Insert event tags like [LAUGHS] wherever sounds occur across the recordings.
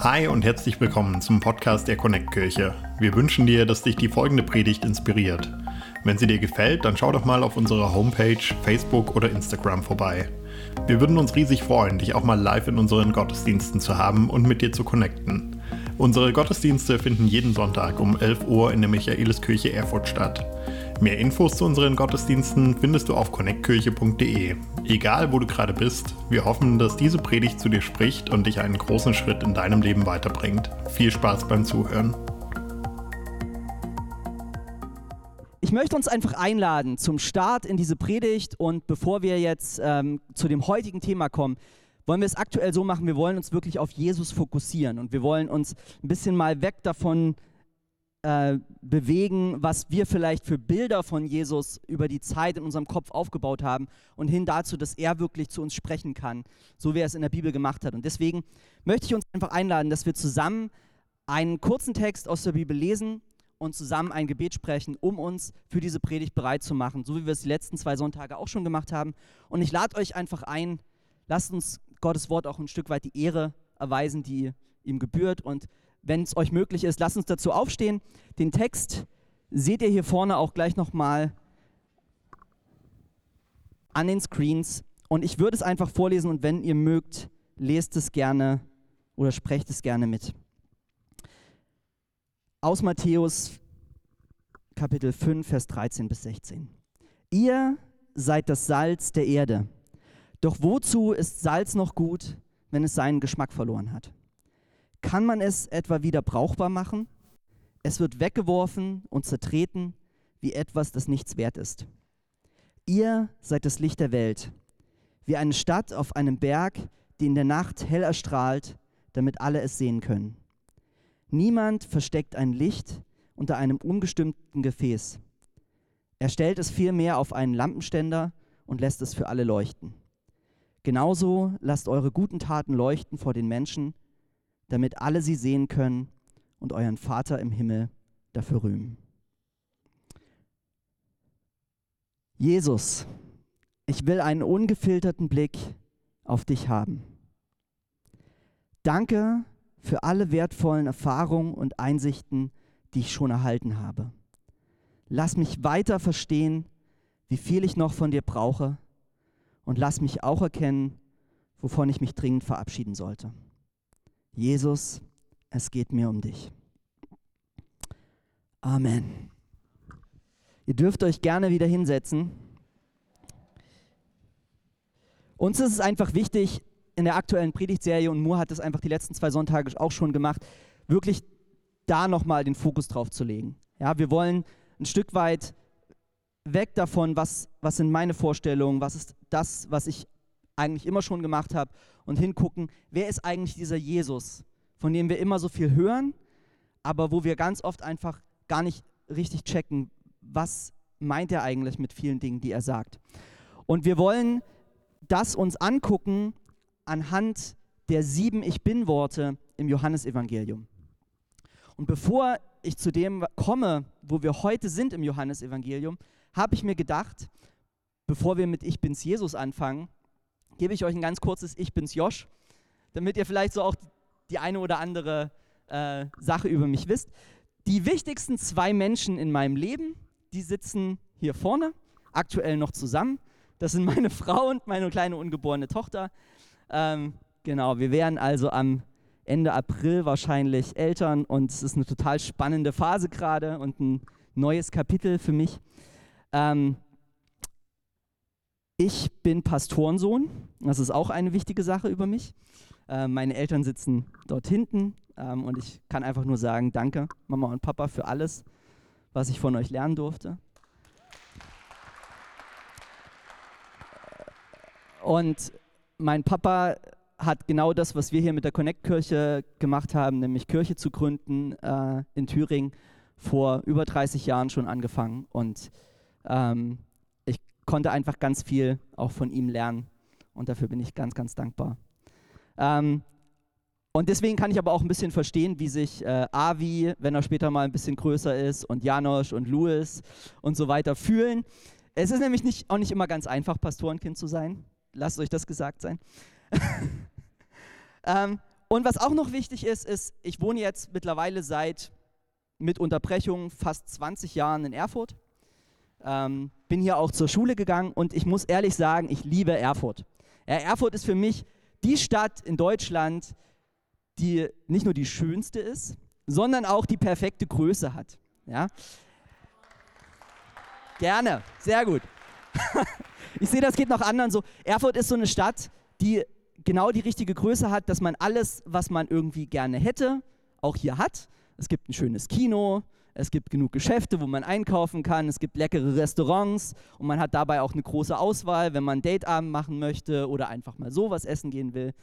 Hi und herzlich willkommen zum Podcast der Connect Kirche. Wir wünschen dir, dass dich die folgende Predigt inspiriert. Wenn sie dir gefällt, dann schau doch mal auf unserer Homepage, Facebook oder Instagram vorbei. Wir würden uns riesig freuen, dich auch mal live in unseren Gottesdiensten zu haben und mit dir zu connecten. Unsere Gottesdienste finden jeden Sonntag um 11 Uhr in der Michaeliskirche Erfurt statt. Mehr Infos zu unseren Gottesdiensten findest du auf connectkirche.de. Egal, wo du gerade bist, wir hoffen, dass diese Predigt zu dir spricht und dich einen großen Schritt in deinem Leben weiterbringt. Viel Spaß beim Zuhören. Ich möchte uns einfach einladen zum Start in diese Predigt und bevor wir jetzt ähm, zu dem heutigen Thema kommen, wollen wir es aktuell so machen, wir wollen uns wirklich auf Jesus fokussieren und wir wollen uns ein bisschen mal weg davon äh, bewegen, was wir vielleicht für Bilder von Jesus über die Zeit in unserem Kopf aufgebaut haben und hin dazu, dass er wirklich zu uns sprechen kann, so wie er es in der Bibel gemacht hat. Und deswegen möchte ich uns einfach einladen, dass wir zusammen einen kurzen Text aus der Bibel lesen und zusammen ein Gebet sprechen, um uns für diese Predigt bereit zu machen, so wie wir es die letzten zwei Sonntage auch schon gemacht haben. Und ich lade euch einfach ein, lasst uns Gottes Wort auch ein Stück weit die Ehre erweisen, die ihm gebührt und wenn es euch möglich ist, lasst uns dazu aufstehen. Den Text seht ihr hier vorne auch gleich nochmal an den Screens. Und ich würde es einfach vorlesen und wenn ihr mögt, lest es gerne oder sprecht es gerne mit. Aus Matthäus Kapitel 5, Vers 13 bis 16. Ihr seid das Salz der Erde. Doch wozu ist Salz noch gut, wenn es seinen Geschmack verloren hat? Kann man es etwa wieder brauchbar machen? Es wird weggeworfen und zertreten wie etwas, das nichts wert ist. Ihr seid das Licht der Welt, wie eine Stadt auf einem Berg, die in der Nacht hell erstrahlt, damit alle es sehen können. Niemand versteckt ein Licht unter einem ungestimmten Gefäß. Er stellt es vielmehr auf einen Lampenständer und lässt es für alle leuchten. Genauso lasst eure guten Taten leuchten vor den Menschen, damit alle sie sehen können und euren Vater im Himmel dafür rühmen. Jesus, ich will einen ungefilterten Blick auf dich haben. Danke für alle wertvollen Erfahrungen und Einsichten, die ich schon erhalten habe. Lass mich weiter verstehen, wie viel ich noch von dir brauche und lass mich auch erkennen, wovon ich mich dringend verabschieden sollte. Jesus, es geht mir um dich. Amen. Ihr dürft euch gerne wieder hinsetzen. Uns ist es einfach wichtig, in der aktuellen Predigtserie, und Moore hat es einfach die letzten zwei Sonntage auch schon gemacht, wirklich da nochmal den Fokus drauf zu legen. Ja, wir wollen ein Stück weit weg davon, was, was sind meine Vorstellungen, was ist das, was ich eigentlich immer schon gemacht habe und hingucken, wer ist eigentlich dieser Jesus, von dem wir immer so viel hören, aber wo wir ganz oft einfach gar nicht richtig checken, was meint er eigentlich mit vielen Dingen, die er sagt. Und wir wollen das uns angucken anhand der sieben Ich bin-Worte im Johannesevangelium. Und bevor ich zu dem komme, wo wir heute sind im Johannesevangelium, habe ich mir gedacht, bevor wir mit Ich bin's Jesus anfangen, gebe ich euch ein ganz kurzes Ich bin's Josh, damit ihr vielleicht so auch die eine oder andere äh, Sache über mich wisst. Die wichtigsten zwei Menschen in meinem Leben, die sitzen hier vorne, aktuell noch zusammen. Das sind meine [LAUGHS] Frau und meine kleine ungeborene Tochter. Ähm, genau, wir werden also am Ende April wahrscheinlich Eltern und es ist eine total spannende Phase gerade und ein neues Kapitel für mich. Ähm, ich bin Pastorensohn, das ist auch eine wichtige Sache über mich. Äh, meine Eltern sitzen dort hinten ähm, und ich kann einfach nur sagen, danke Mama und Papa für alles, was ich von euch lernen durfte. Und mein Papa hat genau das, was wir hier mit der Connect-Kirche gemacht haben, nämlich Kirche zu gründen äh, in Thüringen, vor über 30 Jahren schon angefangen. Und ähm, konnte einfach ganz viel auch von ihm lernen. Und dafür bin ich ganz, ganz dankbar. Ähm, und deswegen kann ich aber auch ein bisschen verstehen, wie sich äh, Avi, wenn er später mal ein bisschen größer ist, und Janosch und Louis und so weiter fühlen. Es ist nämlich nicht, auch nicht immer ganz einfach, Pastorenkind zu sein. Lasst euch das gesagt sein. [LAUGHS] ähm, und was auch noch wichtig ist, ist, ich wohne jetzt mittlerweile seit mit Unterbrechung fast 20 Jahren in Erfurt. Ähm, bin hier auch zur Schule gegangen und ich muss ehrlich sagen, ich liebe Erfurt. Ja, Erfurt ist für mich die Stadt in Deutschland, die nicht nur die schönste ist, sondern auch die perfekte Größe hat. Ja? Gerne, sehr gut. [LAUGHS] ich sehe, das geht noch anderen so. Erfurt ist so eine Stadt, die genau die richtige Größe hat, dass man alles, was man irgendwie gerne hätte, auch hier hat. Es gibt ein schönes Kino, es gibt genug Geschäfte, wo man einkaufen kann, es gibt leckere Restaurants und man hat dabei auch eine große Auswahl, wenn man Dateabend machen möchte oder einfach mal sowas essen gehen will.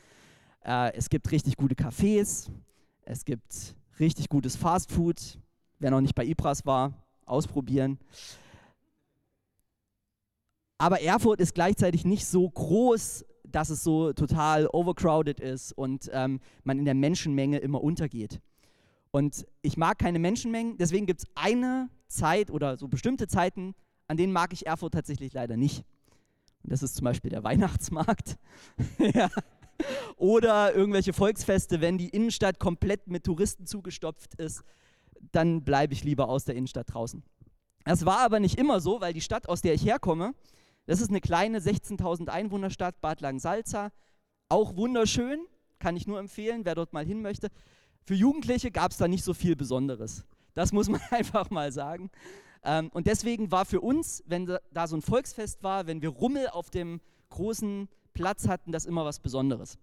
Äh, es gibt richtig gute Cafés, es gibt richtig gutes Fastfood. Wer noch nicht bei Ibras war, ausprobieren. Aber Erfurt ist gleichzeitig nicht so groß, dass es so total overcrowded ist und ähm, man in der Menschenmenge immer untergeht. Und ich mag keine Menschenmengen, deswegen gibt es eine Zeit oder so bestimmte Zeiten, an denen mag ich Erfurt tatsächlich leider nicht. Und das ist zum Beispiel der [LAUGHS] Weihnachtsmarkt. [LAUGHS] ja. Oder irgendwelche Volksfeste, wenn die Innenstadt komplett mit Touristen zugestopft ist, dann bleibe ich lieber aus der Innenstadt draußen. Das war aber nicht immer so, weil die Stadt, aus der ich herkomme, das ist eine kleine 16.000 Einwohnerstadt, Bad Langensalza, auch wunderschön, kann ich nur empfehlen, wer dort mal hin möchte. Für Jugendliche gab es da nicht so viel Besonderes. Das muss man [LAUGHS] einfach mal sagen. Ähm, und deswegen war für uns, wenn da so ein Volksfest war, wenn wir Rummel auf dem großen Platz hatten, das immer was Besonderes.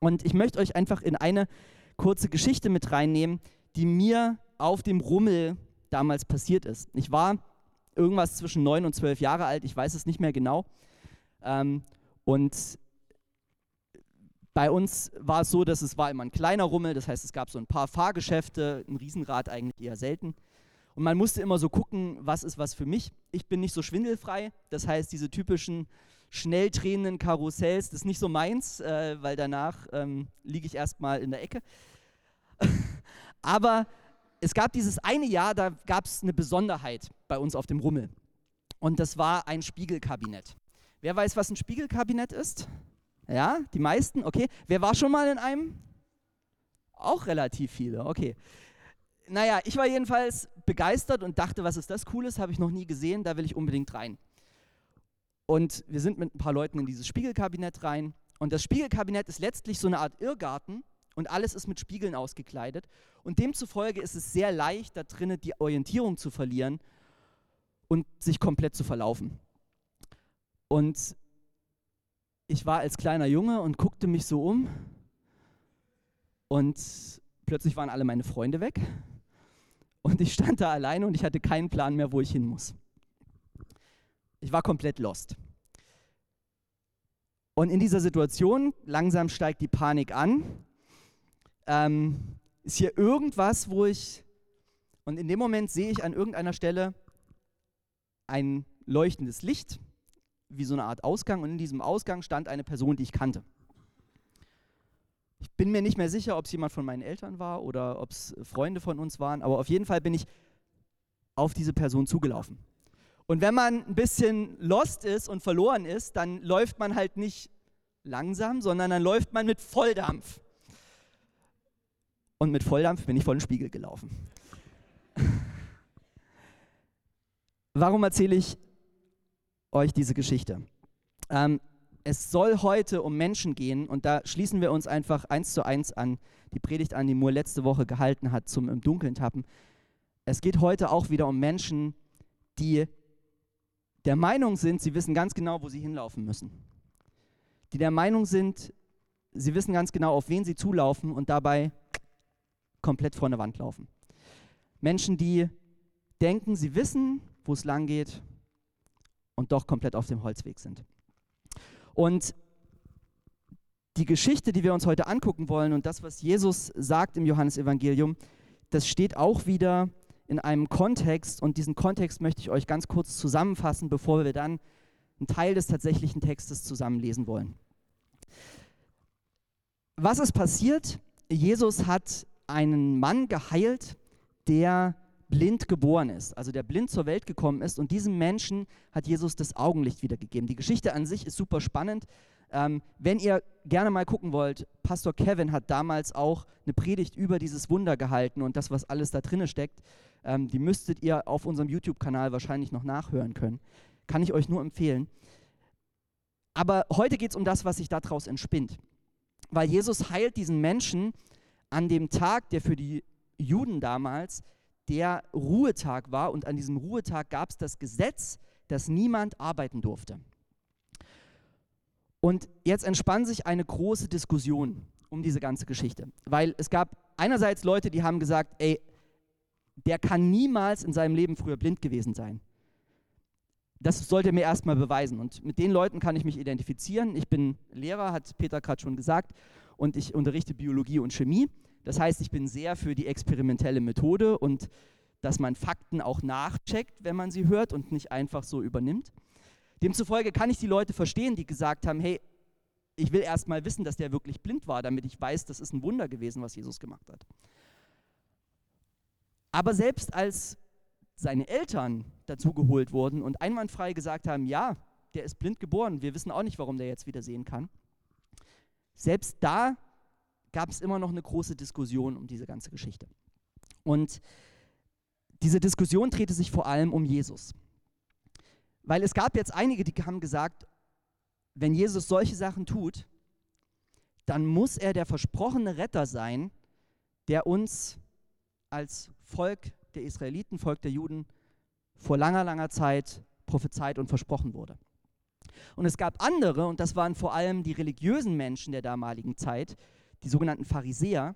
Und ich möchte euch einfach in eine kurze Geschichte mit reinnehmen, die mir auf dem Rummel damals passiert ist. Ich war irgendwas zwischen neun und zwölf Jahre alt, ich weiß es nicht mehr genau. Ähm, und bei uns war es so, dass es war immer ein kleiner Rummel, das heißt, es gab so ein paar Fahrgeschäfte, ein Riesenrad eigentlich eher selten. Und man musste immer so gucken, was ist was für mich. Ich bin nicht so schwindelfrei, das heißt, diese typischen schnell drehenden Karussells, das ist nicht so meins, äh, weil danach ähm, liege ich erstmal in der Ecke. [LAUGHS] Aber es gab dieses eine Jahr, da gab es eine Besonderheit bei uns auf dem Rummel. Und das war ein Spiegelkabinett. Wer weiß, was ein Spiegelkabinett ist? Ja, die meisten, okay. Wer war schon mal in einem? Auch relativ viele, okay. Naja, ich war jedenfalls begeistert und dachte, was ist das Cooles, habe ich noch nie gesehen, da will ich unbedingt rein. Und wir sind mit ein paar Leuten in dieses Spiegelkabinett rein. Und das Spiegelkabinett ist letztlich so eine Art Irrgarten und alles ist mit Spiegeln ausgekleidet. Und demzufolge ist es sehr leicht, da drinnen die Orientierung zu verlieren und sich komplett zu verlaufen. Und ich war als kleiner Junge und guckte mich so um und plötzlich waren alle meine Freunde weg und ich stand da alleine und ich hatte keinen Plan mehr, wo ich hin muss. Ich war komplett lost. Und in dieser Situation, langsam steigt die Panik an, ähm, ist hier irgendwas, wo ich, und in dem Moment sehe ich an irgendeiner Stelle ein leuchtendes Licht wie so eine Art Ausgang und in diesem Ausgang stand eine Person, die ich kannte. Ich bin mir nicht mehr sicher, ob es jemand von meinen Eltern war oder ob es Freunde von uns waren, aber auf jeden Fall bin ich auf diese Person zugelaufen. Und wenn man ein bisschen lost ist und verloren ist, dann läuft man halt nicht langsam, sondern dann läuft man mit Volldampf. Und mit Volldampf bin ich vor den Spiegel gelaufen. [LAUGHS] Warum erzähle ich euch diese Geschichte. Ähm, es soll heute um Menschen gehen und da schließen wir uns einfach eins zu eins an die Predigt an, die Moore letzte Woche gehalten hat zum im Dunkeln tappen. Es geht heute auch wieder um Menschen, die der Meinung sind, sie wissen ganz genau, wo sie hinlaufen müssen. Die der Meinung sind, sie wissen ganz genau, auf wen sie zulaufen und dabei komplett vor eine Wand laufen. Menschen, die denken, sie wissen, wo es lang geht und doch komplett auf dem Holzweg sind. Und die Geschichte, die wir uns heute angucken wollen und das, was Jesus sagt im Johannesevangelium, das steht auch wieder in einem Kontext und diesen Kontext möchte ich euch ganz kurz zusammenfassen, bevor wir dann einen Teil des tatsächlichen Textes zusammenlesen wollen. Was ist passiert? Jesus hat einen Mann geheilt, der blind geboren ist, also der blind zur Welt gekommen ist und diesem Menschen hat Jesus das Augenlicht wiedergegeben. Die Geschichte an sich ist super spannend. Ähm, wenn ihr gerne mal gucken wollt, Pastor Kevin hat damals auch eine Predigt über dieses Wunder gehalten und das, was alles da drin steckt. Ähm, die müsstet ihr auf unserem YouTube-Kanal wahrscheinlich noch nachhören können. Kann ich euch nur empfehlen. Aber heute geht es um das, was sich daraus entspinnt. Weil Jesus heilt diesen Menschen an dem Tag, der für die Juden damals der Ruhetag war. Und an diesem Ruhetag gab es das Gesetz, dass niemand arbeiten durfte. Und jetzt entspann sich eine große Diskussion um diese ganze Geschichte, weil es gab einerseits Leute, die haben gesagt, ey, der kann niemals in seinem Leben früher blind gewesen sein. Das sollte mir erstmal beweisen. Und mit den Leuten kann ich mich identifizieren. Ich bin Lehrer, hat Peter gerade schon gesagt, und ich unterrichte Biologie und Chemie. Das heißt, ich bin sehr für die experimentelle Methode und dass man Fakten auch nachcheckt, wenn man sie hört und nicht einfach so übernimmt. Demzufolge kann ich die Leute verstehen, die gesagt haben, hey, ich will erst mal wissen, dass der wirklich blind war, damit ich weiß, das ist ein Wunder gewesen, was Jesus gemacht hat. Aber selbst als seine Eltern dazu geholt wurden und einwandfrei gesagt haben, ja, der ist blind geboren, wir wissen auch nicht, warum der jetzt wieder sehen kann, selbst da gab es immer noch eine große Diskussion um diese ganze Geschichte. Und diese Diskussion drehte sich vor allem um Jesus. Weil es gab jetzt einige, die haben gesagt, wenn Jesus solche Sachen tut, dann muss er der versprochene Retter sein, der uns als Volk der Israeliten, Volk der Juden, vor langer, langer Zeit prophezeit und versprochen wurde. Und es gab andere, und das waren vor allem die religiösen Menschen der damaligen Zeit, die sogenannten Pharisäer,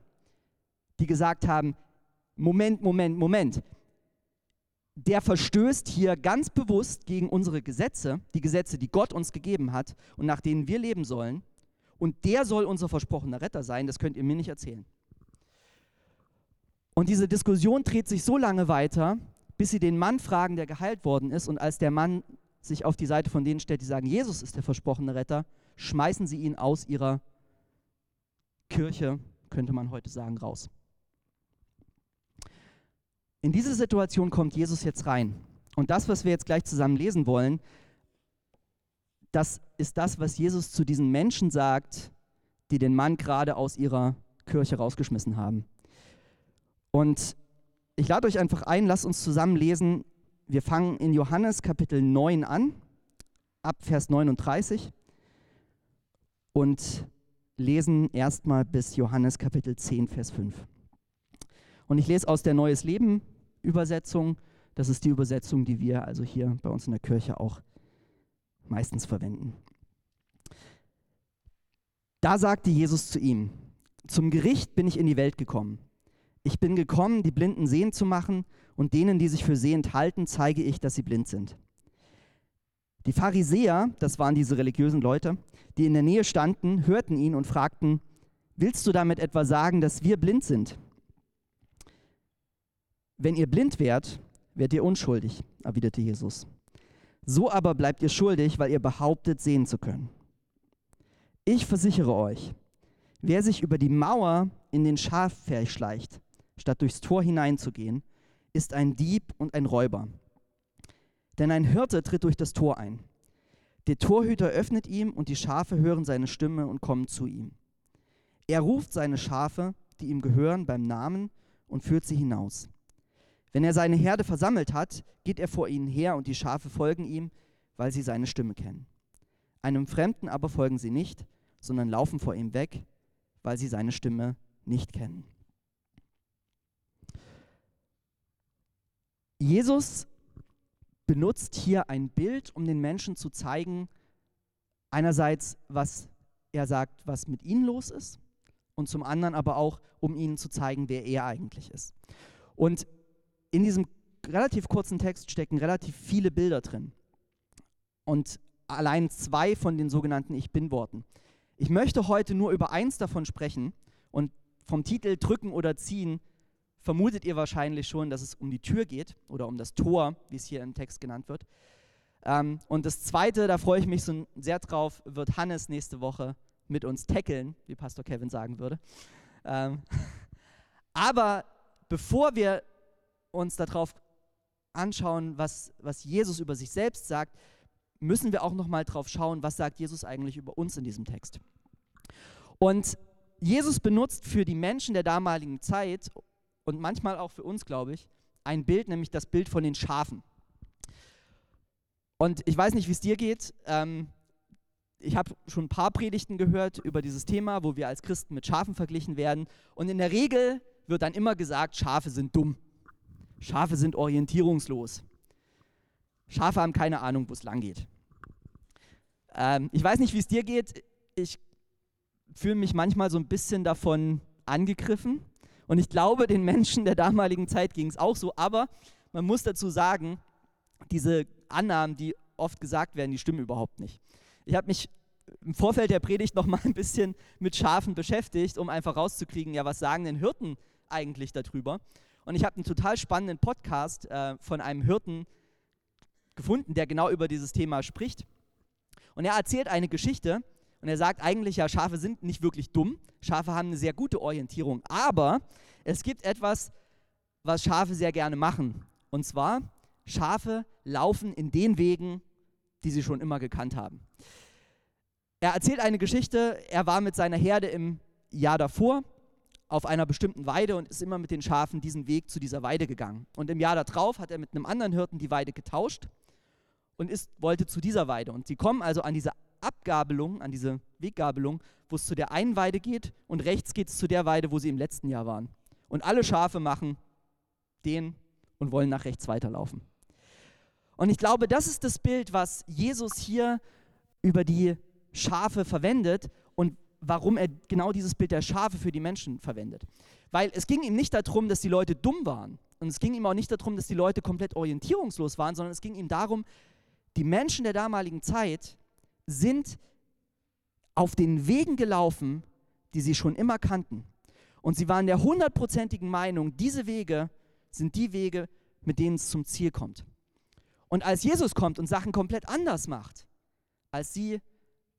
die gesagt haben, Moment, Moment, Moment, der verstößt hier ganz bewusst gegen unsere Gesetze, die Gesetze, die Gott uns gegeben hat und nach denen wir leben sollen. Und der soll unser versprochener Retter sein, das könnt ihr mir nicht erzählen. Und diese Diskussion dreht sich so lange weiter, bis sie den Mann fragen, der geheilt worden ist. Und als der Mann sich auf die Seite von denen stellt, die sagen, Jesus ist der versprochene Retter, schmeißen sie ihn aus ihrer Kirche, könnte man heute sagen, raus. In diese Situation kommt Jesus jetzt rein. Und das, was wir jetzt gleich zusammen lesen wollen, das ist das, was Jesus zu diesen Menschen sagt, die den Mann gerade aus ihrer Kirche rausgeschmissen haben. Und ich lade euch einfach ein, lasst uns zusammen lesen. Wir fangen in Johannes Kapitel 9 an, ab Vers 39 und lesen erstmal bis Johannes Kapitel 10, Vers 5. Und ich lese aus der Neues Leben Übersetzung. Das ist die Übersetzung, die wir also hier bei uns in der Kirche auch meistens verwenden. Da sagte Jesus zu ihm, zum Gericht bin ich in die Welt gekommen. Ich bin gekommen, die Blinden sehen zu machen, und denen, die sich für sehend halten, zeige ich, dass sie blind sind. Die Pharisäer, das waren diese religiösen Leute, die in der Nähe standen, hörten ihn und fragten, willst du damit etwa sagen, dass wir blind sind? Wenn ihr blind wärt, wärt ihr unschuldig, erwiderte Jesus. So aber bleibt ihr schuldig, weil ihr behauptet, sehen zu können. Ich versichere euch, wer sich über die Mauer in den Schaf verschleicht, statt durchs Tor hineinzugehen, ist ein Dieb und ein Räuber. Denn ein Hirte tritt durch das Tor ein. Der Torhüter öffnet ihm und die Schafe hören seine Stimme und kommen zu ihm. Er ruft seine Schafe, die ihm gehören, beim Namen und führt sie hinaus. Wenn er seine Herde versammelt hat, geht er vor ihnen her und die Schafe folgen ihm, weil sie seine Stimme kennen. Einem Fremden aber folgen sie nicht, sondern laufen vor ihm weg, weil sie seine Stimme nicht kennen. Jesus benutzt hier ein Bild, um den Menschen zu zeigen, einerseits, was er sagt, was mit ihnen los ist, und zum anderen aber auch, um ihnen zu zeigen, wer er eigentlich ist. Und in diesem relativ kurzen Text stecken relativ viele Bilder drin. Und allein zwei von den sogenannten Ich bin-Worten. Ich möchte heute nur über eins davon sprechen und vom Titel Drücken oder Ziehen vermutet ihr wahrscheinlich schon, dass es um die Tür geht oder um das Tor, wie es hier im Text genannt wird. Ähm, und das zweite, da freue ich mich so sehr drauf, wird Hannes nächste Woche mit uns tackeln, wie Pastor Kevin sagen würde. Ähm, [LAUGHS] aber bevor wir uns darauf anschauen, was, was Jesus über sich selbst sagt, müssen wir auch noch mal drauf schauen, was sagt Jesus eigentlich über uns in diesem Text. Und Jesus benutzt für die Menschen der damaligen Zeit und manchmal auch für uns, glaube ich, ein Bild, nämlich das Bild von den Schafen. Und ich weiß nicht, wie es dir geht. Ähm, ich habe schon ein paar Predigten gehört über dieses Thema, wo wir als Christen mit Schafen verglichen werden. Und in der Regel wird dann immer gesagt, Schafe sind dumm. Schafe sind orientierungslos. Schafe haben keine Ahnung, wo es lang geht. Ähm, ich weiß nicht, wie es dir geht. Ich fühle mich manchmal so ein bisschen davon angegriffen. Und ich glaube, den Menschen der damaligen Zeit ging es auch so. Aber man muss dazu sagen, diese Annahmen, die oft gesagt werden, die stimmen überhaupt nicht. Ich habe mich im Vorfeld der Predigt noch mal ein bisschen mit Schafen beschäftigt, um einfach rauszukriegen, ja, was sagen denn Hirten eigentlich darüber? Und ich habe einen total spannenden Podcast äh, von einem Hirten gefunden, der genau über dieses Thema spricht. Und er erzählt eine Geschichte und er sagt eigentlich, ja, Schafe sind nicht wirklich dumm. Schafe haben eine sehr gute Orientierung. Aber es gibt etwas, was Schafe sehr gerne machen. Und zwar, Schafe laufen in den Wegen, die sie schon immer gekannt haben. Er erzählt eine Geschichte, er war mit seiner Herde im Jahr davor auf einer bestimmten Weide und ist immer mit den Schafen diesen Weg zu dieser Weide gegangen. Und im Jahr darauf hat er mit einem anderen Hirten die Weide getauscht und ist, wollte zu dieser Weide. Und sie kommen also an diese Abgabelung, an diese Weggabelung, wo es zu der einen Weide geht und rechts geht es zu der Weide, wo sie im letzten Jahr waren. Und alle Schafe machen den und wollen nach rechts weiterlaufen. Und ich glaube, das ist das Bild, was Jesus hier über die Schafe verwendet und warum er genau dieses Bild der Schafe für die Menschen verwendet. Weil es ging ihm nicht darum, dass die Leute dumm waren. Und es ging ihm auch nicht darum, dass die Leute komplett orientierungslos waren, sondern es ging ihm darum, die Menschen der damaligen Zeit sind auf den Wegen gelaufen, die sie schon immer kannten. Und sie waren der hundertprozentigen Meinung, diese Wege sind die Wege, mit denen es zum Ziel kommt. Und als Jesus kommt und Sachen komplett anders macht, als sie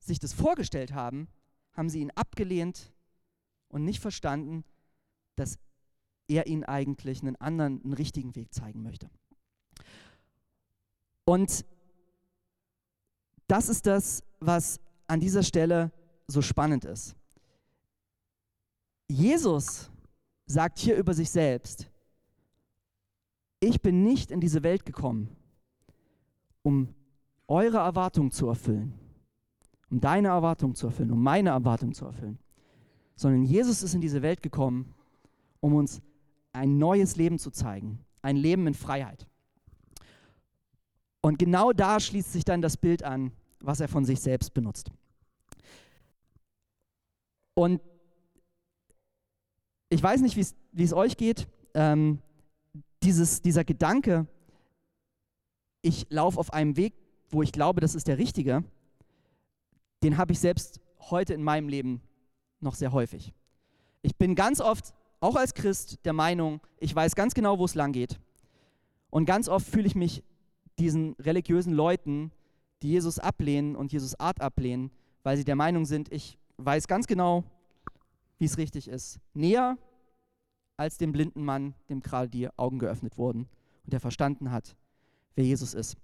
sich das vorgestellt haben, haben sie ihn abgelehnt und nicht verstanden, dass er ihnen eigentlich einen anderen, einen richtigen Weg zeigen möchte. Und das ist das, was an dieser Stelle so spannend ist. Jesus sagt hier über sich selbst, ich bin nicht in diese Welt gekommen, um eure Erwartungen zu erfüllen, um deine Erwartungen zu erfüllen, um meine Erwartungen zu erfüllen, sondern Jesus ist in diese Welt gekommen, um uns ein neues Leben zu zeigen, ein Leben in Freiheit. Und genau da schließt sich dann das Bild an, was er von sich selbst benutzt. Und ich weiß nicht, wie es euch geht. Ähm, dieses, dieser Gedanke, ich laufe auf einem Weg, wo ich glaube, das ist der richtige, den habe ich selbst heute in meinem Leben noch sehr häufig. Ich bin ganz oft, auch als Christ, der Meinung, ich weiß ganz genau, wo es lang geht. Und ganz oft fühle ich mich diesen religiösen Leuten, die Jesus ablehnen und Jesus Art ablehnen, weil sie der Meinung sind, ich weiß ganz genau, wie es richtig ist. Näher als dem blinden Mann, dem gerade die Augen geöffnet wurden und der verstanden hat, wer Jesus ist.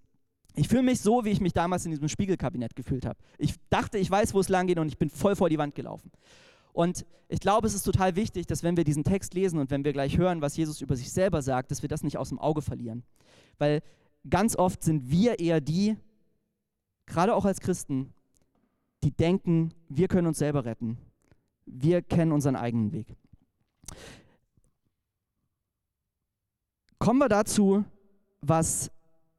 Ich fühle mich so, wie ich mich damals in diesem Spiegelkabinett gefühlt habe. Ich dachte, ich weiß, wo es lang geht und ich bin voll vor die Wand gelaufen. Und ich glaube, es ist total wichtig, dass wenn wir diesen Text lesen und wenn wir gleich hören, was Jesus über sich selber sagt, dass wir das nicht aus dem Auge verlieren. Weil ganz oft sind wir eher die, gerade auch als Christen, die denken, wir können uns selber retten. Wir kennen unseren eigenen Weg. Kommen wir dazu, was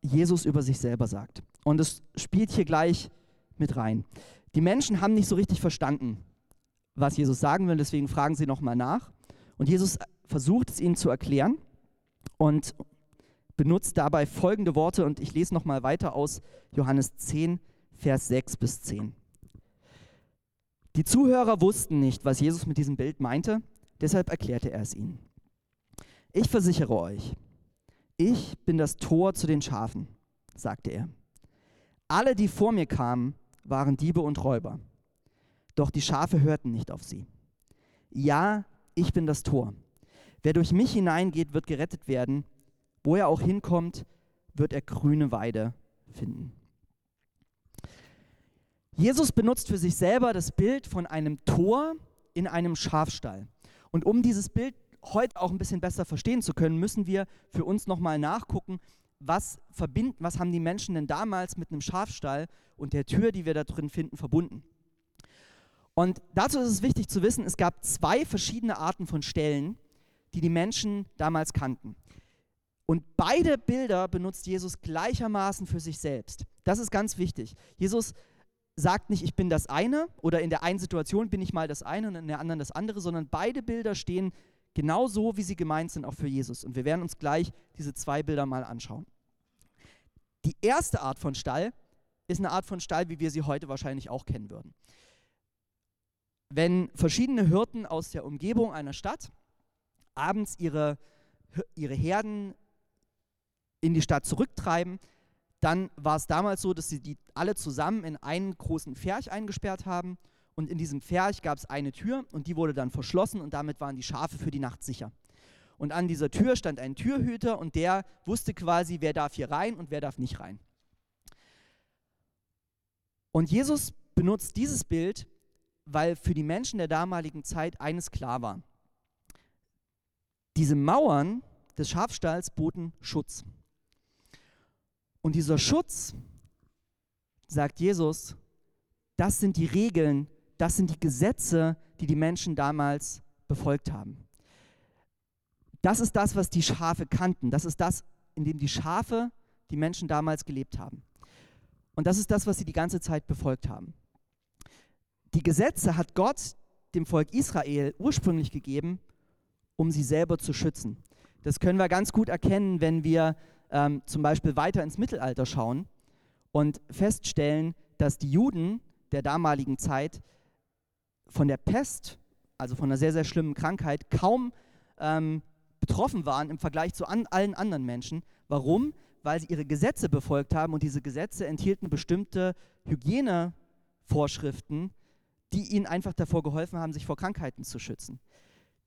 Jesus über sich selber sagt. Und es spielt hier gleich mit rein. Die Menschen haben nicht so richtig verstanden, was Jesus sagen will, deswegen fragen sie nochmal nach. Und Jesus versucht es ihnen zu erklären und benutzt dabei folgende Worte und ich lese nochmal weiter aus Johannes 10, Vers 6 bis 10. Die Zuhörer wussten nicht, was Jesus mit diesem Bild meinte, deshalb erklärte er es ihnen. Ich versichere euch, ich bin das Tor zu den Schafen, sagte er. Alle, die vor mir kamen, waren Diebe und Räuber. Doch die Schafe hörten nicht auf sie. Ja, ich bin das Tor. Wer durch mich hineingeht, wird gerettet werden. Wo er auch hinkommt, wird er grüne Weide finden. Jesus benutzt für sich selber das Bild von einem Tor in einem Schafstall. Und um dieses Bild heute auch ein bisschen besser verstehen zu können, müssen wir für uns nochmal nachgucken, was, verbinden, was haben die Menschen denn damals mit einem Schafstall und der Tür, die wir da drin finden, verbunden. Und dazu ist es wichtig zu wissen, es gab zwei verschiedene Arten von Ställen, die die Menschen damals kannten. Und beide Bilder benutzt Jesus gleichermaßen für sich selbst. Das ist ganz wichtig. Jesus sagt nicht, ich bin das eine oder in der einen Situation bin ich mal das eine und in der anderen das andere, sondern beide Bilder stehen genau so, wie sie gemeint sind, auch für Jesus. Und wir werden uns gleich diese zwei Bilder mal anschauen. Die erste Art von Stall ist eine Art von Stall, wie wir sie heute wahrscheinlich auch kennen würden. Wenn verschiedene Hirten aus der Umgebung einer Stadt abends ihre, ihre Herden in die Stadt zurücktreiben, dann war es damals so, dass sie die alle zusammen in einen großen Pferch eingesperrt haben und in diesem Pferch gab es eine Tür und die wurde dann verschlossen und damit waren die Schafe für die Nacht sicher. Und an dieser Tür stand ein Türhüter und der wusste quasi, wer darf hier rein und wer darf nicht rein. Und Jesus benutzt dieses Bild, weil für die Menschen der damaligen Zeit eines klar war. Diese Mauern des Schafstalls boten Schutz. Und dieser Schutz, sagt Jesus, das sind die Regeln, das sind die Gesetze, die die Menschen damals befolgt haben. Das ist das, was die Schafe kannten. Das ist das, in dem die Schafe, die Menschen damals gelebt haben. Und das ist das, was sie die ganze Zeit befolgt haben. Die Gesetze hat Gott dem Volk Israel ursprünglich gegeben, um sie selber zu schützen. Das können wir ganz gut erkennen, wenn wir ähm, zum Beispiel weiter ins Mittelalter schauen und feststellen, dass die Juden der damaligen Zeit von der Pest, also von einer sehr, sehr schlimmen Krankheit, kaum ähm, betroffen waren im Vergleich zu an allen anderen Menschen. Warum? Weil sie ihre Gesetze befolgt haben und diese Gesetze enthielten bestimmte Hygienevorschriften, die ihnen einfach davor geholfen haben, sich vor Krankheiten zu schützen.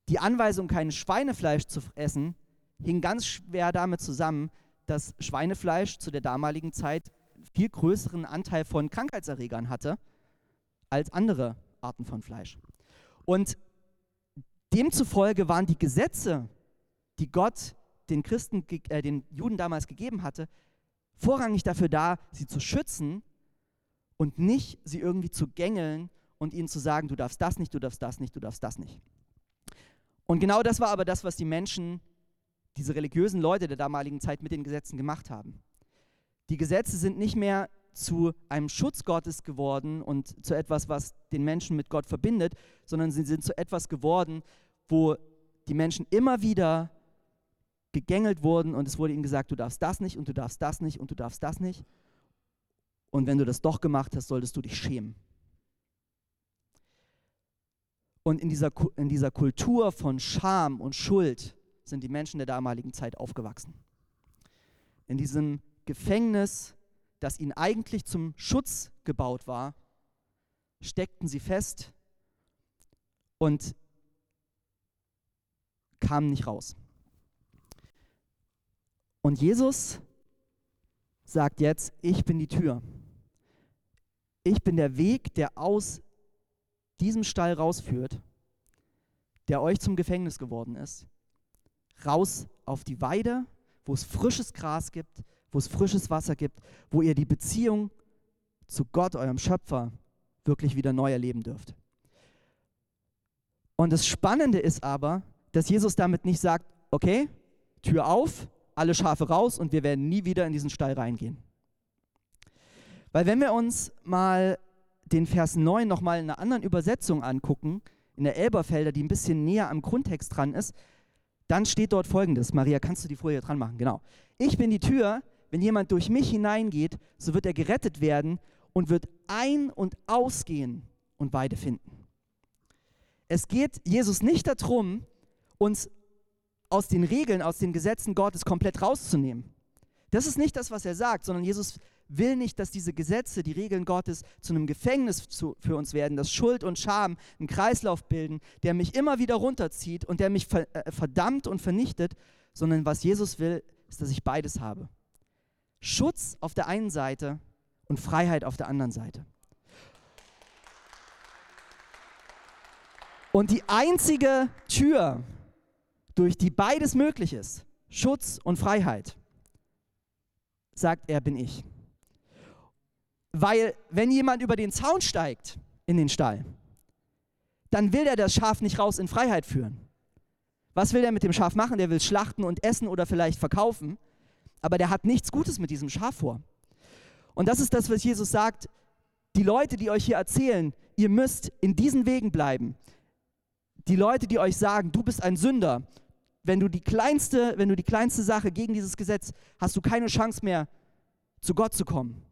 Die Anweisung, kein Schweinefleisch zu essen, hing ganz schwer damit zusammen, dass Schweinefleisch zu der damaligen Zeit viel größeren Anteil von Krankheitserregern hatte als andere Arten von Fleisch. Und demzufolge waren die Gesetze, die Gott den Christen, äh, den Juden damals gegeben hatte, vorrangig dafür da, sie zu schützen und nicht sie irgendwie zu gängeln und ihnen zu sagen, du darfst das nicht, du darfst das nicht, du darfst das nicht. Und genau das war aber das, was die Menschen, diese religiösen Leute der damaligen Zeit mit den Gesetzen gemacht haben. Die Gesetze sind nicht mehr zu einem Schutz Gottes geworden und zu etwas, was den Menschen mit Gott verbindet, sondern sie sind zu etwas geworden, wo die Menschen immer wieder gegängelt wurden und es wurde ihnen gesagt, du darfst das nicht und du darfst das nicht und du darfst das nicht. Und wenn du das doch gemacht hast, solltest du dich schämen. Und in dieser, in dieser Kultur von Scham und Schuld sind die Menschen der damaligen Zeit aufgewachsen. In diesem Gefängnis das ihnen eigentlich zum Schutz gebaut war, steckten sie fest und kamen nicht raus. Und Jesus sagt jetzt, ich bin die Tür. Ich bin der Weg, der aus diesem Stall rausführt, der euch zum Gefängnis geworden ist. Raus auf die Weide, wo es frisches Gras gibt, wo es frisches Wasser gibt, wo ihr die Beziehung zu Gott, eurem Schöpfer, wirklich wieder neu erleben dürft. Und das Spannende ist aber, dass Jesus damit nicht sagt, okay, Tür auf, alle Schafe raus und wir werden nie wieder in diesen Stall reingehen. Weil wenn wir uns mal den Vers 9 nochmal in einer anderen Übersetzung angucken, in der Elberfelder, die ein bisschen näher am Grundtext dran ist, dann steht dort folgendes. Maria, kannst du die Folie dran machen? Genau. Ich bin die Tür, wenn jemand durch mich hineingeht, so wird er gerettet werden und wird ein- und ausgehen und Weide finden. Es geht Jesus nicht darum, uns aus den Regeln, aus den Gesetzen Gottes komplett rauszunehmen. Das ist nicht das, was er sagt, sondern Jesus will nicht, dass diese Gesetze, die Regeln Gottes zu einem Gefängnis zu, für uns werden, dass Schuld und Scham einen Kreislauf bilden, der mich immer wieder runterzieht und der mich ver, äh, verdammt und vernichtet, sondern was Jesus will, ist, dass ich beides habe. Schutz auf der einen Seite und Freiheit auf der anderen Seite. Und die einzige Tür, durch die beides möglich ist, Schutz und Freiheit, sagt er, bin ich. Weil wenn jemand über den Zaun steigt in den Stall, dann will er das Schaf nicht raus in Freiheit führen. Was will er mit dem Schaf machen? Der will schlachten und essen oder vielleicht verkaufen, aber der hat nichts Gutes mit diesem Schaf vor. Und das ist das, was Jesus sagt. Die Leute, die euch hier erzählen, ihr müsst in diesen Wegen bleiben. Die Leute, die euch sagen, du bist ein Sünder, wenn du die kleinste, wenn du die kleinste Sache gegen dieses Gesetz, hast du keine Chance mehr, zu Gott zu kommen.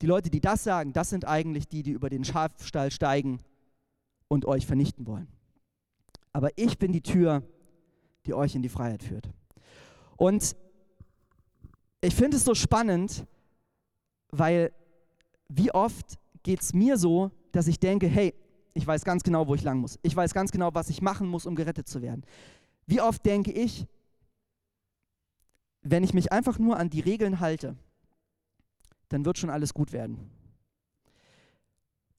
Die Leute, die das sagen, das sind eigentlich die, die über den Schafstall steigen und euch vernichten wollen. Aber ich bin die Tür, die euch in die Freiheit führt. Und ich finde es so spannend, weil wie oft geht es mir so, dass ich denke, hey, ich weiß ganz genau, wo ich lang muss. Ich weiß ganz genau, was ich machen muss, um gerettet zu werden. Wie oft denke ich, wenn ich mich einfach nur an die Regeln halte, dann wird schon alles gut werden.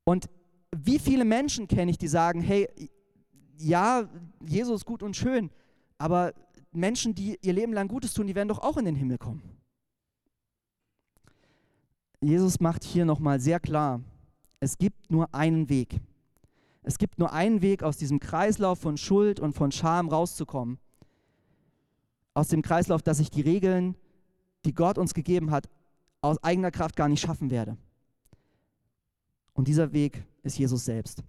Und wie viele Menschen kenne ich, die sagen, hey, ja, Jesus ist gut und schön, aber Menschen, die ihr Leben lang Gutes tun, die werden doch auch in den Himmel kommen. Jesus macht hier nochmal sehr klar, es gibt nur einen Weg. Es gibt nur einen Weg, aus diesem Kreislauf von Schuld und von Scham rauszukommen. Aus dem Kreislauf, dass ich die Regeln, die Gott uns gegeben hat, aus eigener Kraft gar nicht schaffen werde. Und dieser Weg ist Jesus selbst.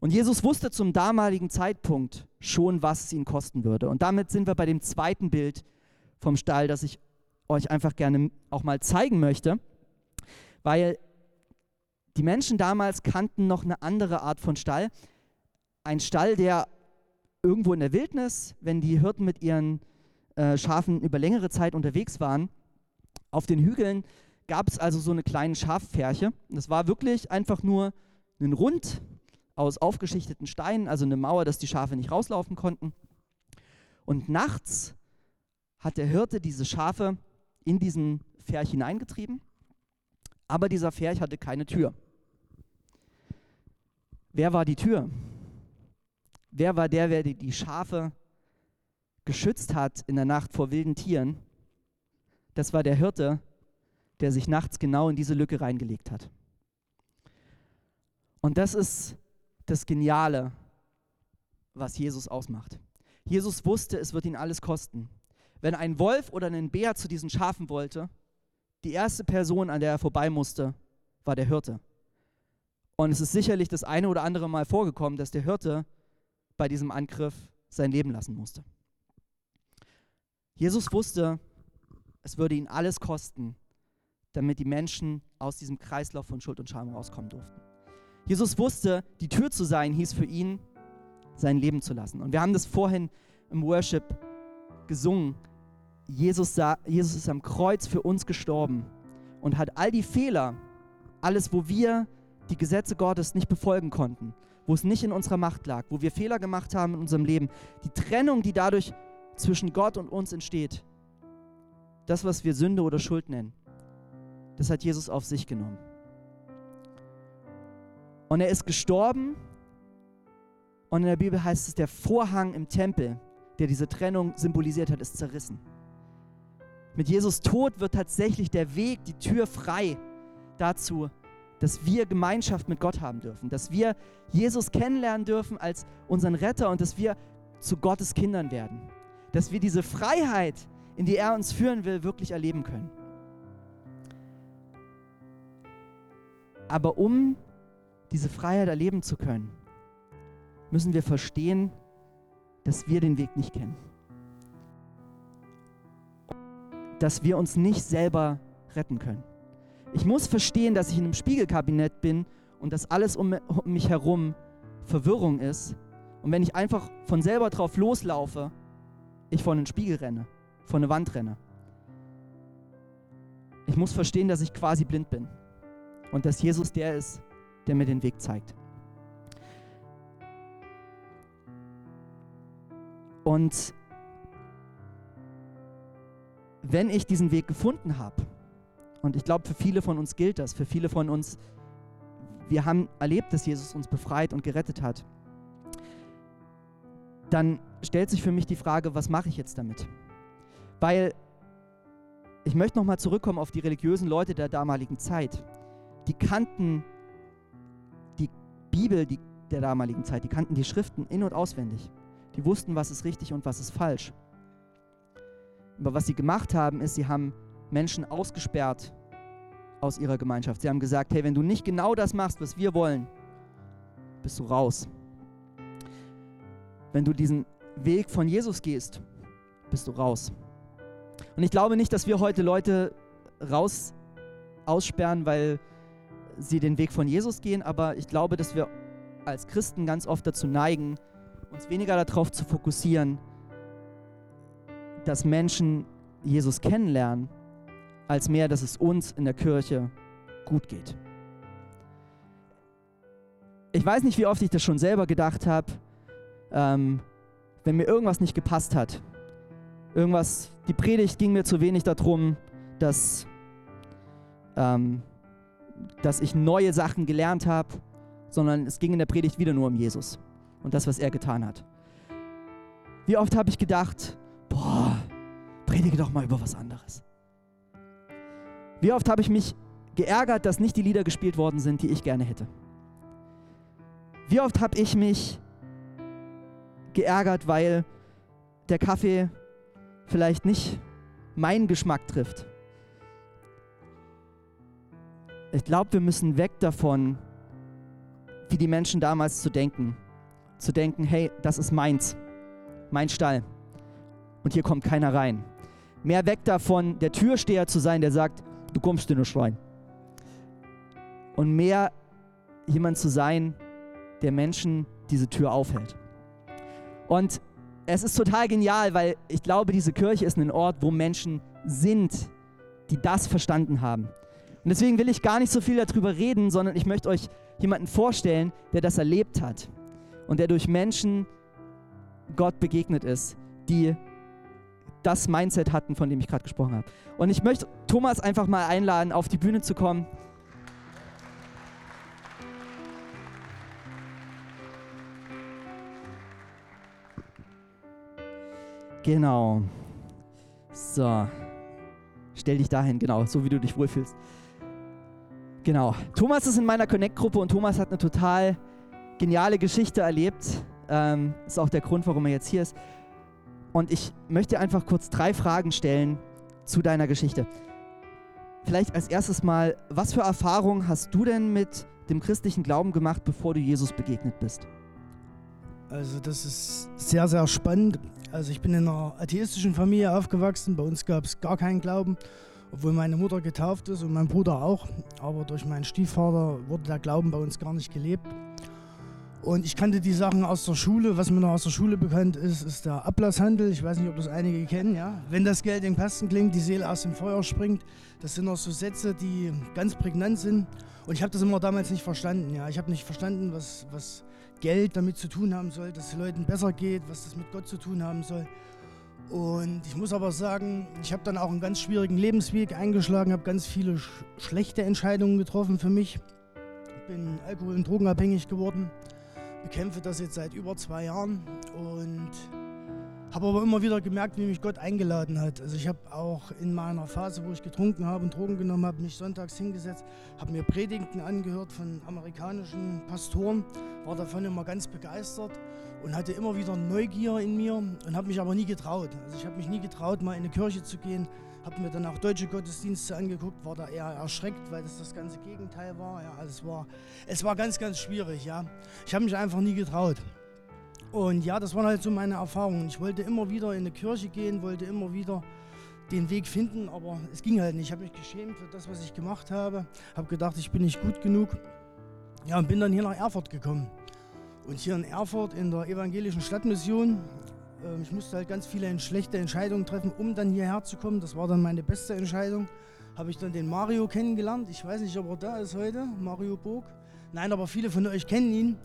Und Jesus wusste zum damaligen Zeitpunkt schon, was es ihn kosten würde. Und damit sind wir bei dem zweiten Bild vom Stall, das ich euch einfach gerne auch mal zeigen möchte, weil die Menschen damals kannten noch eine andere Art von Stall. Ein Stall, der irgendwo in der Wildnis, wenn die Hirten mit ihren äh, Schafen über längere Zeit unterwegs waren, auf den Hügeln gab es also so eine kleine Schaffärche. Das war wirklich einfach nur ein Rund aus aufgeschichteten Steinen, also eine Mauer, dass die Schafe nicht rauslaufen konnten. Und nachts hat der Hirte diese Schafe in diesen Pferch hineingetrieben, aber dieser Pferch hatte keine Tür. Wer war die Tür? Wer war der, der die Schafe geschützt hat in der Nacht vor wilden Tieren? Das war der Hirte, der sich nachts genau in diese Lücke reingelegt hat. Und das ist das Geniale, was Jesus ausmacht. Jesus wusste, es wird ihn alles kosten. Wenn ein Wolf oder ein Bär zu diesen Schafen wollte, die erste Person, an der er vorbei musste, war der Hirte. Und es ist sicherlich das eine oder andere Mal vorgekommen, dass der Hirte bei diesem Angriff sein Leben lassen musste. Jesus wusste, es würde ihn alles kosten, damit die Menschen aus diesem Kreislauf von Schuld und Scham rauskommen durften. Jesus wusste, die Tür zu sein, hieß für ihn, sein Leben zu lassen. Und wir haben das vorhin im Worship gesungen. Jesus, sah, Jesus ist am Kreuz für uns gestorben und hat all die Fehler, alles, wo wir die Gesetze Gottes nicht befolgen konnten, wo es nicht in unserer Macht lag, wo wir Fehler gemacht haben in unserem Leben, die Trennung, die dadurch zwischen Gott und uns entsteht, das, was wir Sünde oder Schuld nennen, das hat Jesus auf sich genommen. Und er ist gestorben und in der Bibel heißt es, der Vorhang im Tempel, der diese Trennung symbolisiert hat, ist zerrissen. Mit Jesus Tod wird tatsächlich der Weg, die Tür frei dazu, dass wir Gemeinschaft mit Gott haben dürfen, dass wir Jesus kennenlernen dürfen als unseren Retter und dass wir zu Gottes Kindern werden, dass wir diese Freiheit, in die er uns führen will, wirklich erleben können. Aber um diese Freiheit erleben zu können, müssen wir verstehen, dass wir den Weg nicht kennen. Dass wir uns nicht selber retten können. Ich muss verstehen, dass ich in einem Spiegelkabinett bin und dass alles um mich herum Verwirrung ist. Und wenn ich einfach von selber drauf loslaufe, ich vor einen Spiegel renne, vor eine Wand renne. Ich muss verstehen, dass ich quasi blind bin und dass Jesus der ist, der mir den Weg zeigt. Und wenn ich diesen Weg gefunden habe, und ich glaube, für viele von uns gilt das. Für viele von uns, wir haben erlebt, dass Jesus uns befreit und gerettet hat. dann stellt sich für mich die Frage, was mache ich jetzt damit? Weil ich möchte nochmal zurückkommen auf die religiösen Leute der damaligen Zeit. Die kannten die Bibel die, der damaligen Zeit, die kannten die Schriften in- und auswendig. Die wussten, was ist richtig und was ist falsch. Aber was sie gemacht haben, ist, sie haben Menschen ausgesperrt aus ihrer Gemeinschaft. Sie haben gesagt, hey, wenn du nicht genau das machst, was wir wollen, bist du raus. Wenn du diesen Weg von Jesus gehst, bist du raus. Und ich glaube nicht, dass wir heute Leute raus aussperren, weil sie den Weg von Jesus gehen, aber ich glaube, dass wir als Christen ganz oft dazu neigen, uns weniger darauf zu fokussieren, dass Menschen Jesus kennenlernen, als mehr, dass es uns in der Kirche gut geht. Ich weiß nicht, wie oft ich das schon selber gedacht habe, ähm, wenn mir irgendwas nicht gepasst hat. Irgendwas, die Predigt ging mir zu wenig darum, dass, ähm, dass ich neue Sachen gelernt habe, sondern es ging in der Predigt wieder nur um Jesus und das, was er getan hat. Wie oft habe ich gedacht, boah, predige doch mal über was anderes. Wie oft habe ich mich geärgert, dass nicht die Lieder gespielt worden sind, die ich gerne hätte. Wie oft habe ich mich geärgert, weil der Kaffee vielleicht nicht meinen Geschmack trifft. Ich glaube, wir müssen weg davon, wie die Menschen damals zu denken. Zu denken, hey, das ist meins, mein Stall. Und hier kommt keiner rein. Mehr weg davon, der Türsteher zu sein, der sagt, du kommst in den Schrein. Und mehr jemand zu sein, der Menschen diese Tür aufhält. Und es ist total genial, weil ich glaube, diese Kirche ist ein Ort, wo Menschen sind, die das verstanden haben. Und deswegen will ich gar nicht so viel darüber reden, sondern ich möchte euch jemanden vorstellen, der das erlebt hat und der durch Menschen Gott begegnet ist, die das Mindset hatten, von dem ich gerade gesprochen habe. Und ich möchte Thomas einfach mal einladen, auf die Bühne zu kommen. Genau. So. Stell dich dahin, genau, so wie du dich wohlfühlst. Genau. Thomas ist in meiner Connect-Gruppe und Thomas hat eine total geniale Geschichte erlebt. Ähm, ist auch der Grund, warum er jetzt hier ist. Und ich möchte einfach kurz drei Fragen stellen zu deiner Geschichte. Vielleicht als erstes mal, was für Erfahrungen hast du denn mit dem christlichen Glauben gemacht, bevor du Jesus begegnet bist? Also das ist sehr, sehr spannend. Also ich bin in einer atheistischen Familie aufgewachsen. Bei uns gab es gar keinen Glauben, obwohl meine Mutter getauft ist und mein Bruder auch. Aber durch meinen Stiefvater wurde der Glauben bei uns gar nicht gelebt. Und ich kannte die Sachen aus der Schule. Was mir noch aus der Schule bekannt ist, ist der Ablasshandel. Ich weiß nicht, ob das einige kennen. Ja? Wenn das Geld im Kasten klingt, die Seele aus dem Feuer springt. Das sind noch so Sätze, die ganz prägnant sind. Und ich habe das immer damals nicht verstanden. Ja? Ich habe nicht verstanden, was, was Geld damit zu tun haben soll, dass es Leuten besser geht, was das mit Gott zu tun haben soll. Und ich muss aber sagen, ich habe dann auch einen ganz schwierigen Lebensweg eingeschlagen, habe ganz viele sch schlechte Entscheidungen getroffen für mich. Bin alkohol- und drogenabhängig geworden, bekämpfe das jetzt seit über zwei Jahren und habe aber immer wieder gemerkt, wie mich Gott eingeladen hat. Also ich habe auch in meiner Phase, wo ich getrunken habe und Drogen genommen habe, mich sonntags hingesetzt, habe mir Predigten angehört von amerikanischen Pastoren, war davon immer ganz begeistert und hatte immer wieder Neugier in mir und habe mich aber nie getraut. Also ich habe mich nie getraut, mal in eine Kirche zu gehen, habe mir dann auch deutsche Gottesdienste angeguckt, war da eher erschreckt, weil das das ganze Gegenteil war. Ja, also es war, es war ganz, ganz schwierig. Ja, ich habe mich einfach nie getraut. Und ja, das waren halt so meine Erfahrungen. Ich wollte immer wieder in eine Kirche gehen, wollte immer wieder den Weg finden, aber es ging halt nicht. Ich habe mich geschämt für das, was ich gemacht habe. Habe gedacht, ich bin nicht gut genug. Ja, und bin dann hier nach Erfurt gekommen. Und hier in Erfurt in der evangelischen Stadtmission, äh, ich musste halt ganz viele schlechte Entscheidungen treffen, um dann hierher zu kommen. Das war dann meine beste Entscheidung. Habe ich dann den Mario kennengelernt. Ich weiß nicht, ob er da ist heute, Mario Burg. Nein, aber viele von euch kennen ihn.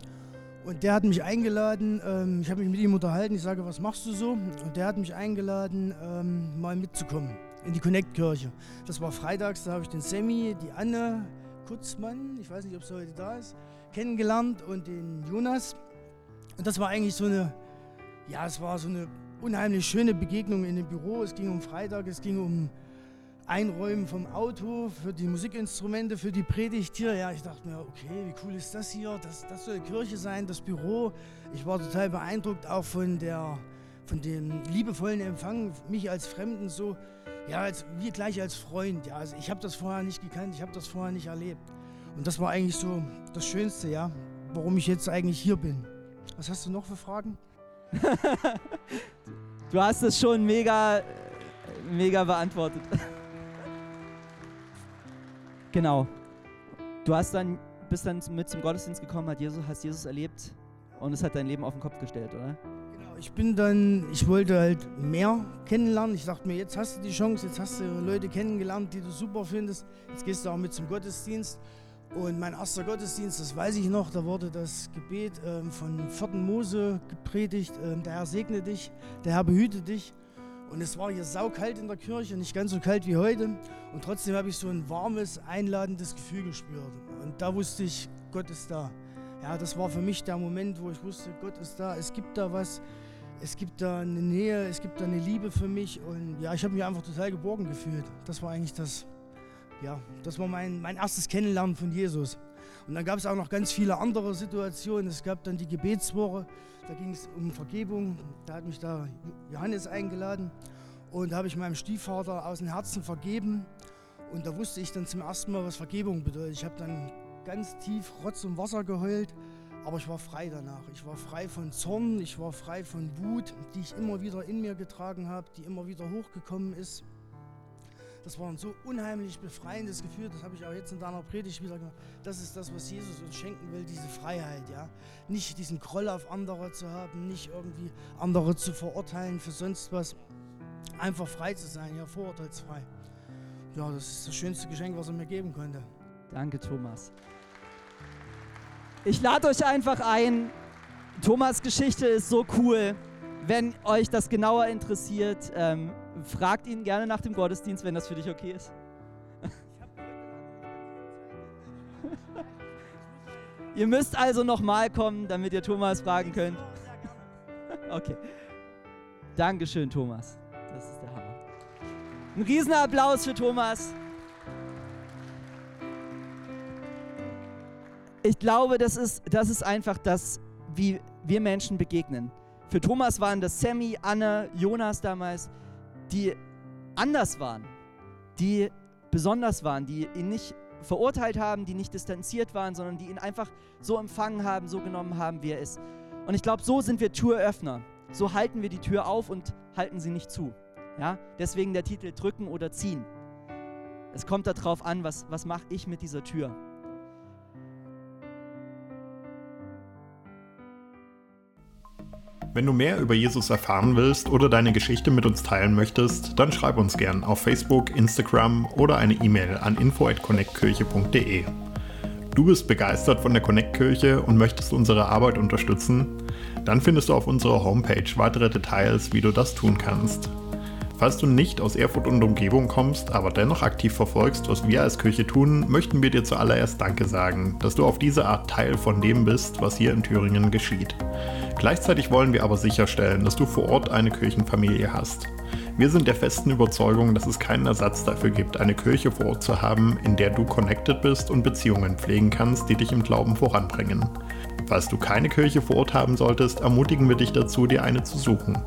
Und der hat mich eingeladen, ähm, ich habe mich mit ihm unterhalten, ich sage, was machst du so? Und der hat mich eingeladen, ähm, mal mitzukommen in die Connect-Kirche. Das war freitags, da habe ich den Sammy, die Anne Kutzmann, ich weiß nicht, ob sie heute da ist, kennengelernt und den Jonas. Und das war eigentlich so eine, Ja, es war so eine unheimlich schöne Begegnung in dem Büro. Es ging um Freitag, es ging um Einräumen vom Auto für die Musikinstrumente, für die Predigt hier. Ja, ich dachte mir, okay, wie cool ist das hier? Das, das soll Kirche sein, das Büro. Ich war total beeindruckt auch von, der, von dem liebevollen Empfang, mich als Fremden so, ja, als, wie gleich als Freund. Ja, also ich habe das vorher nicht gekannt, ich habe das vorher nicht erlebt. Und das war eigentlich so das Schönste, ja, warum ich jetzt eigentlich hier bin. Was hast du noch für Fragen? [LAUGHS] du hast es schon mega, mega beantwortet. Genau. Du hast dann, bist dann mit zum Gottesdienst gekommen, hat Jesus, hast Jesus erlebt und es hat dein Leben auf den Kopf gestellt, oder? Genau, ich bin dann, ich wollte halt mehr kennenlernen. Ich dachte mir, jetzt hast du die Chance, jetzt hast du Leute kennengelernt, die du super findest. Jetzt gehst du auch mit zum Gottesdienst. Und mein erster Gottesdienst, das weiß ich noch, da wurde das Gebet ähm, von 4. Mose gepredigt. Ähm, der Herr segne dich, der Herr behüte dich. Und es war hier saukalt in der Kirche, nicht ganz so kalt wie heute. Und trotzdem habe ich so ein warmes, einladendes Gefühl gespürt. Und da wusste ich, Gott ist da. Ja, das war für mich der Moment, wo ich wusste, Gott ist da, es gibt da was, es gibt da eine Nähe, es gibt da eine Liebe für mich. Und ja, ich habe mich einfach total geborgen gefühlt. Das war eigentlich das, ja, das war mein, mein erstes Kennenlernen von Jesus. Und dann gab es auch noch ganz viele andere Situationen. Es gab dann die Gebetswoche, da ging es um Vergebung. Da hat mich da Johannes eingeladen und da habe ich meinem Stiefvater aus dem Herzen vergeben. Und da wusste ich dann zum ersten Mal, was Vergebung bedeutet. Ich habe dann ganz tief Rotz und Wasser geheult, aber ich war frei danach. Ich war frei von Zorn, ich war frei von Wut, die ich immer wieder in mir getragen habe, die immer wieder hochgekommen ist. Das war ein so unheimlich befreiendes Gefühl, das habe ich auch jetzt in deiner Predigt wieder gemacht. Das ist das, was Jesus uns schenken will, diese Freiheit, ja. Nicht diesen Groll auf andere zu haben, nicht irgendwie andere zu verurteilen für sonst was. Einfach frei zu sein, ja, vorurteilsfrei. Ja, das ist das schönste Geschenk, was er mir geben konnte. Danke, Thomas. Ich lade euch einfach ein. Thomas Geschichte ist so cool. Wenn euch das genauer interessiert, ähm, fragt ihn gerne nach dem Gottesdienst, wenn das für dich okay ist. [LAUGHS] ihr müsst also nochmal kommen, damit ihr Thomas fragen könnt. [LAUGHS] okay. Dankeschön, Thomas. Das ist der Hammer. Ein Riesenapplaus für Thomas. Ich glaube, das ist, das ist einfach das, wie wir Menschen begegnen. Für Thomas waren das Sammy, Anne, Jonas damals, die anders waren, die besonders waren, die ihn nicht verurteilt haben, die nicht distanziert waren, sondern die ihn einfach so empfangen haben, so genommen haben, wie er ist. Und ich glaube, so sind wir Türöffner. So halten wir die Tür auf und halten sie nicht zu. Ja? Deswegen der Titel Drücken oder Ziehen. Es kommt darauf an, was, was mache ich mit dieser Tür. Wenn du mehr über Jesus erfahren willst oder deine Geschichte mit uns teilen möchtest, dann schreib uns gern auf Facebook, Instagram oder eine E-Mail an info@connectkirche.de. Du bist begeistert von der Connect Kirche und möchtest unsere Arbeit unterstützen? Dann findest du auf unserer Homepage weitere Details, wie du das tun kannst. Falls du nicht aus Erfurt und Umgebung kommst, aber dennoch aktiv verfolgst, was wir als Kirche tun, möchten wir dir zuallererst Danke sagen, dass du auf diese Art Teil von dem bist, was hier in Thüringen geschieht. Gleichzeitig wollen wir aber sicherstellen, dass du vor Ort eine Kirchenfamilie hast. Wir sind der festen Überzeugung, dass es keinen Ersatz dafür gibt, eine Kirche vor Ort zu haben, in der du connected bist und Beziehungen pflegen kannst, die dich im Glauben voranbringen. Falls du keine Kirche vor Ort haben solltest, ermutigen wir dich dazu, dir eine zu suchen.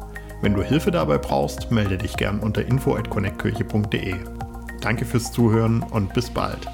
Wenn du Hilfe dabei brauchst, melde dich gern unter info@connectkirche.de. Danke fürs Zuhören und bis bald.